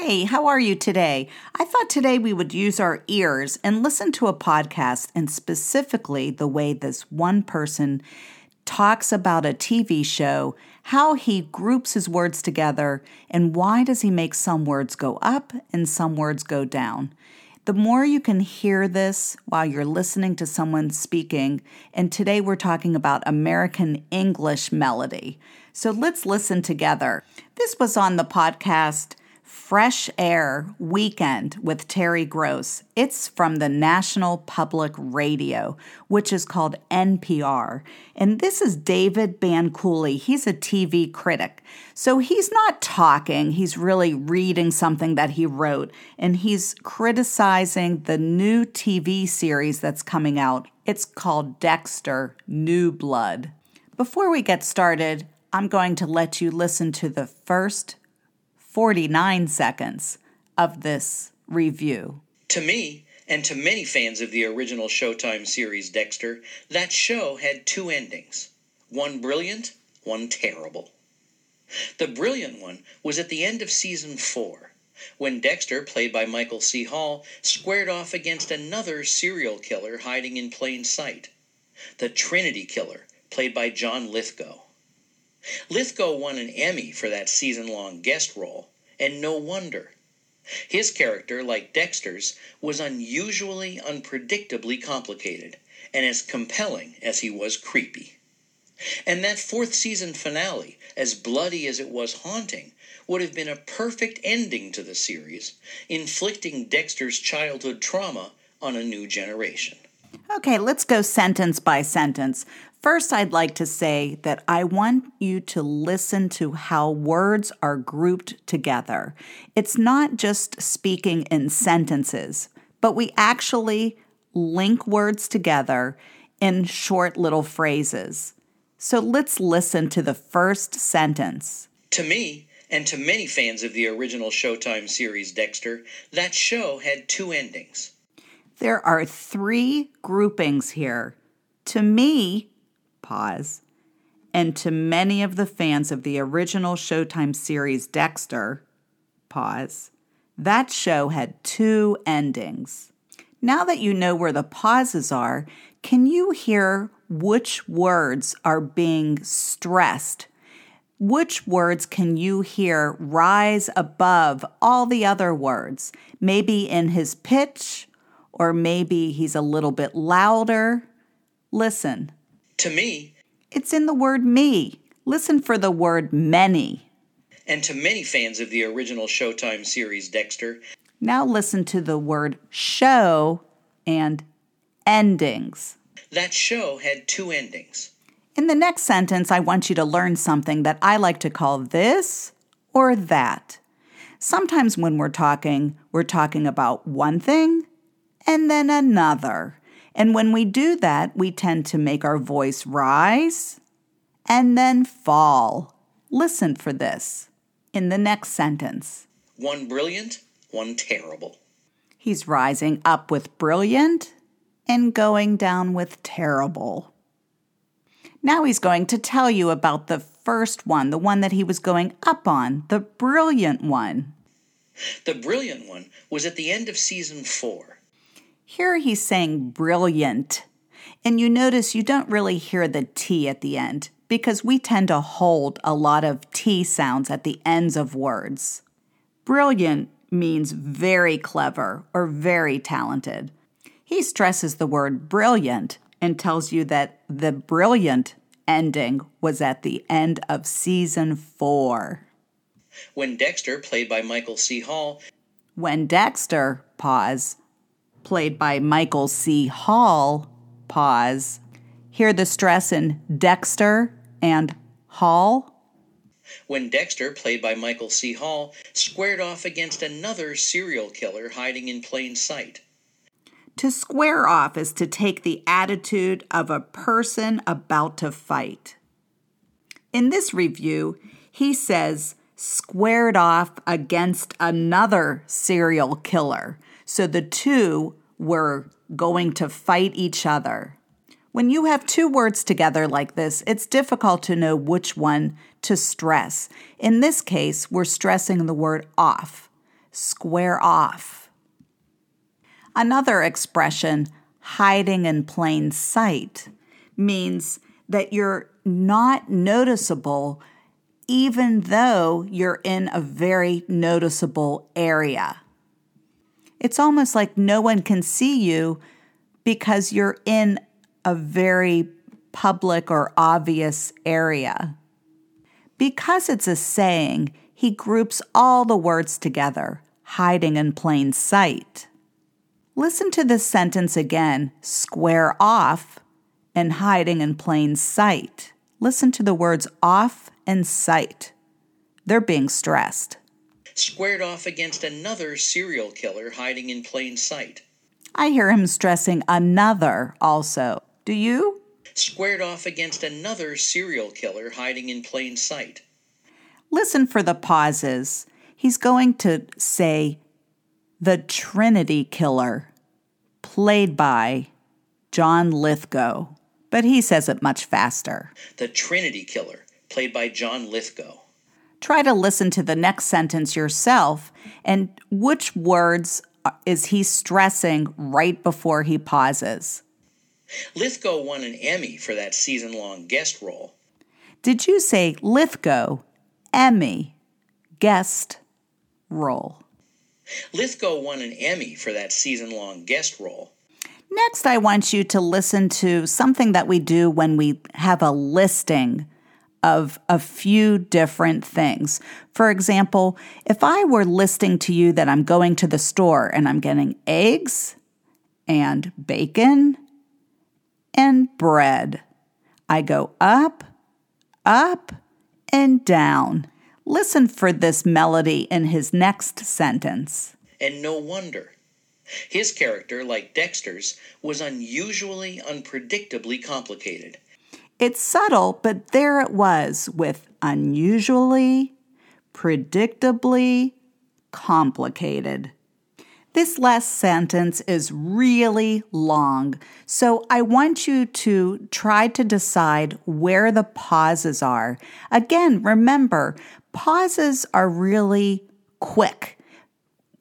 Hey, how are you today? I thought today we would use our ears and listen to a podcast, and specifically the way this one person talks about a TV show, how he groups his words together, and why does he make some words go up and some words go down. The more you can hear this while you're listening to someone speaking, and today we're talking about American English melody. So let's listen together. This was on the podcast Fresh Air Weekend with Terry Gross. It's from the National Public Radio, which is called NPR. And this is David Bianculli. He's a TV critic. So he's not talking, he's really reading something that he wrote. And he's criticizing the new TV series that's coming out. It's called Dexter New Blood. Before we get started, I'm going to let you listen to the first 49 seconds of this review. To me, and to many fans of the original Showtime series Dexter, that show had two endings one brilliant, one terrible. The brilliant one was at the end of season four, when Dexter, played by Michael C. Hall, squared off against another serial killer hiding in plain sight the Trinity Killer, played by John Lithgow. Lithgow won an Emmy for that season long guest role, and no wonder. His character, like Dexter's, was unusually unpredictably complicated and as compelling as he was creepy. And that fourth season finale, as bloody as it was haunting, would have been a perfect ending to the series, inflicting Dexter's childhood trauma on a new generation. Okay, let's go sentence by sentence. First, I'd like to say that I want you to listen to how words are grouped together. It's not just speaking in sentences, but we actually link words together in short little phrases. So let's listen to the first sentence. To me, and to many fans of the original Showtime series Dexter, that show had two endings. There are three groupings here. To me, pause, and to many of the fans of the original Showtime series Dexter, pause, that show had two endings. Now that you know where the pauses are, can you hear which words are being stressed? Which words can you hear rise above all the other words? Maybe in his pitch, or maybe he's a little bit louder. Listen. To me, it's in the word me. Listen for the word many. And to many fans of the original Showtime series Dexter. Now listen to the word show and endings. That show had two endings. In the next sentence, I want you to learn something that I like to call this or that. Sometimes when we're talking, we're talking about one thing and then another. And when we do that, we tend to make our voice rise and then fall. Listen for this in the next sentence. One brilliant, one terrible. He's rising up with brilliant and going down with terrible. Now he's going to tell you about the first one, the one that he was going up on, the brilliant one. The brilliant one was at the end of season four. Here he's saying brilliant. And you notice you don't really hear the T at the end because we tend to hold a lot of T sounds at the ends of words. Brilliant means very clever or very talented. He stresses the word brilliant and tells you that the brilliant ending was at the end of season four. When Dexter, played by Michael C. Hall, when Dexter, pause, played by Michael C. Hall, pause. Hear the stress in Dexter and Hall. When Dexter, played by Michael C. Hall, squared off against another serial killer hiding in plain sight. To square off is to take the attitude of a person about to fight. In this review, he says, squared off against another serial killer. So the two were going to fight each other. When you have two words together like this, it's difficult to know which one to stress. In this case, we're stressing the word off square off. Another expression, hiding in plain sight, means that you're not noticeable even though you're in a very noticeable area. It's almost like no one can see you because you're in a very public or obvious area. Because it's a saying, he groups all the words together, hiding in plain sight. Listen to this sentence again square off and hiding in plain sight. Listen to the words off and sight. They're being stressed. Squared off against another serial killer hiding in plain sight. I hear him stressing another also. Do you? Squared off against another serial killer hiding in plain sight. Listen for the pauses. He's going to say, The Trinity Killer, played by John Lithgow. But he says it much faster. The Trinity Killer, played by John Lithgow. Try to listen to the next sentence yourself and which words is he stressing right before he pauses? Lithgow won an Emmy for that season long guest role. Did you say Lithgow, Emmy, guest role? Lithgow won an Emmy for that season long guest role. Next, I want you to listen to something that we do when we have a listing of a few different things. For example, if I were listing to you that I'm going to the store and I'm getting eggs and bacon and bread, I go up, up, and down. Listen for this melody in his next sentence. And no wonder. His character, like Dexter's, was unusually, unpredictably complicated. It's subtle, but there it was with unusually, predictably complicated. This last sentence is really long, so I want you to try to decide where the pauses are. Again, remember, pauses are really quick.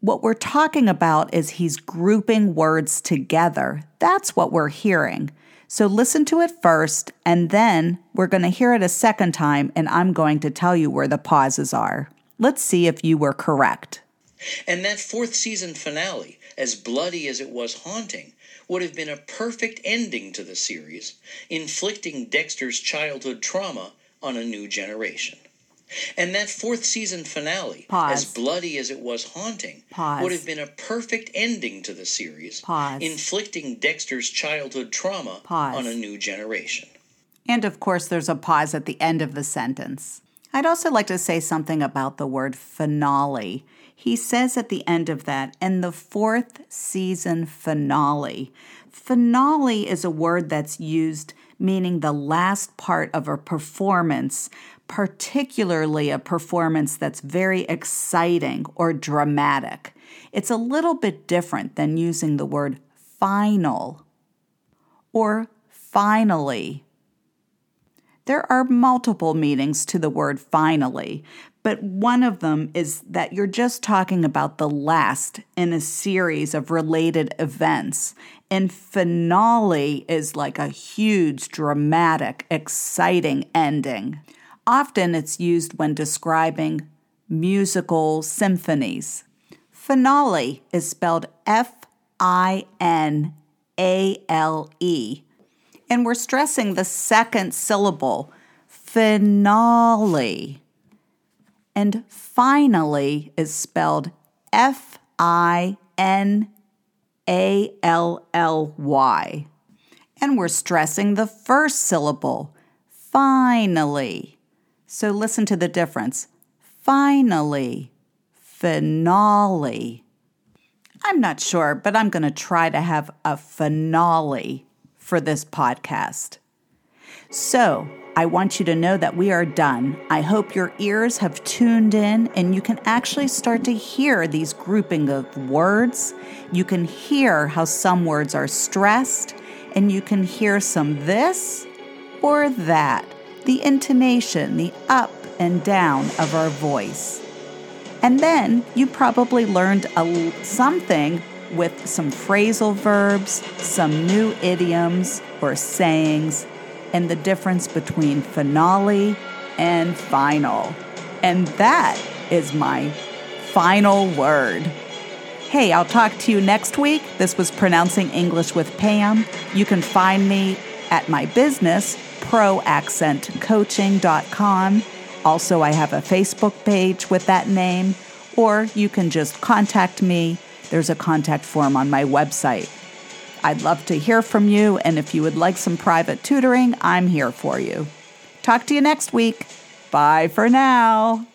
What we're talking about is he's grouping words together. That's what we're hearing. So listen to it first, and then we're going to hear it a second time, and I'm going to tell you where the pauses are. Let's see if you were correct. And that fourth season finale, as bloody as it was haunting, would have been a perfect ending to the series, inflicting Dexter's childhood trauma on a new generation. And that fourth season finale, Pause. as bloody as it was haunting, Pause. would have been a perfect ending to the series, Pause. inflicting Dexter's childhood trauma on a new generation. And of course, there's a pause at the end of the sentence. I'd also like to say something about the word finale. He says at the end of that, and the fourth season finale. Finale is a word that's used meaning the last part of a performance, particularly a performance that's very exciting or dramatic. It's a little bit different than using the word final or finally. There are multiple meanings to the word finally, but one of them is that you're just talking about the last in a series of related events. And finale is like a huge, dramatic, exciting ending. Often it's used when describing musical symphonies. Finale is spelled F I N A L E. And we're stressing the second syllable, finale. And finally is spelled F I N A L L Y. And we're stressing the first syllable, finally. So listen to the difference. Finally, finale. I'm not sure, but I'm going to try to have a finale for this podcast. So, I want you to know that we are done. I hope your ears have tuned in and you can actually start to hear these grouping of words. You can hear how some words are stressed, and you can hear some this or that, the intonation, the up and down of our voice. And then you probably learned a, something with some phrasal verbs, some new idioms or sayings, and the difference between finale and final. And that is my final word. Hey, I'll talk to you next week. This was Pronouncing English with Pam. You can find me at my business, proaccentcoaching.com. Also, I have a Facebook page with that name, or you can just contact me. There's a contact form on my website. I'd love to hear from you, and if you would like some private tutoring, I'm here for you. Talk to you next week. Bye for now.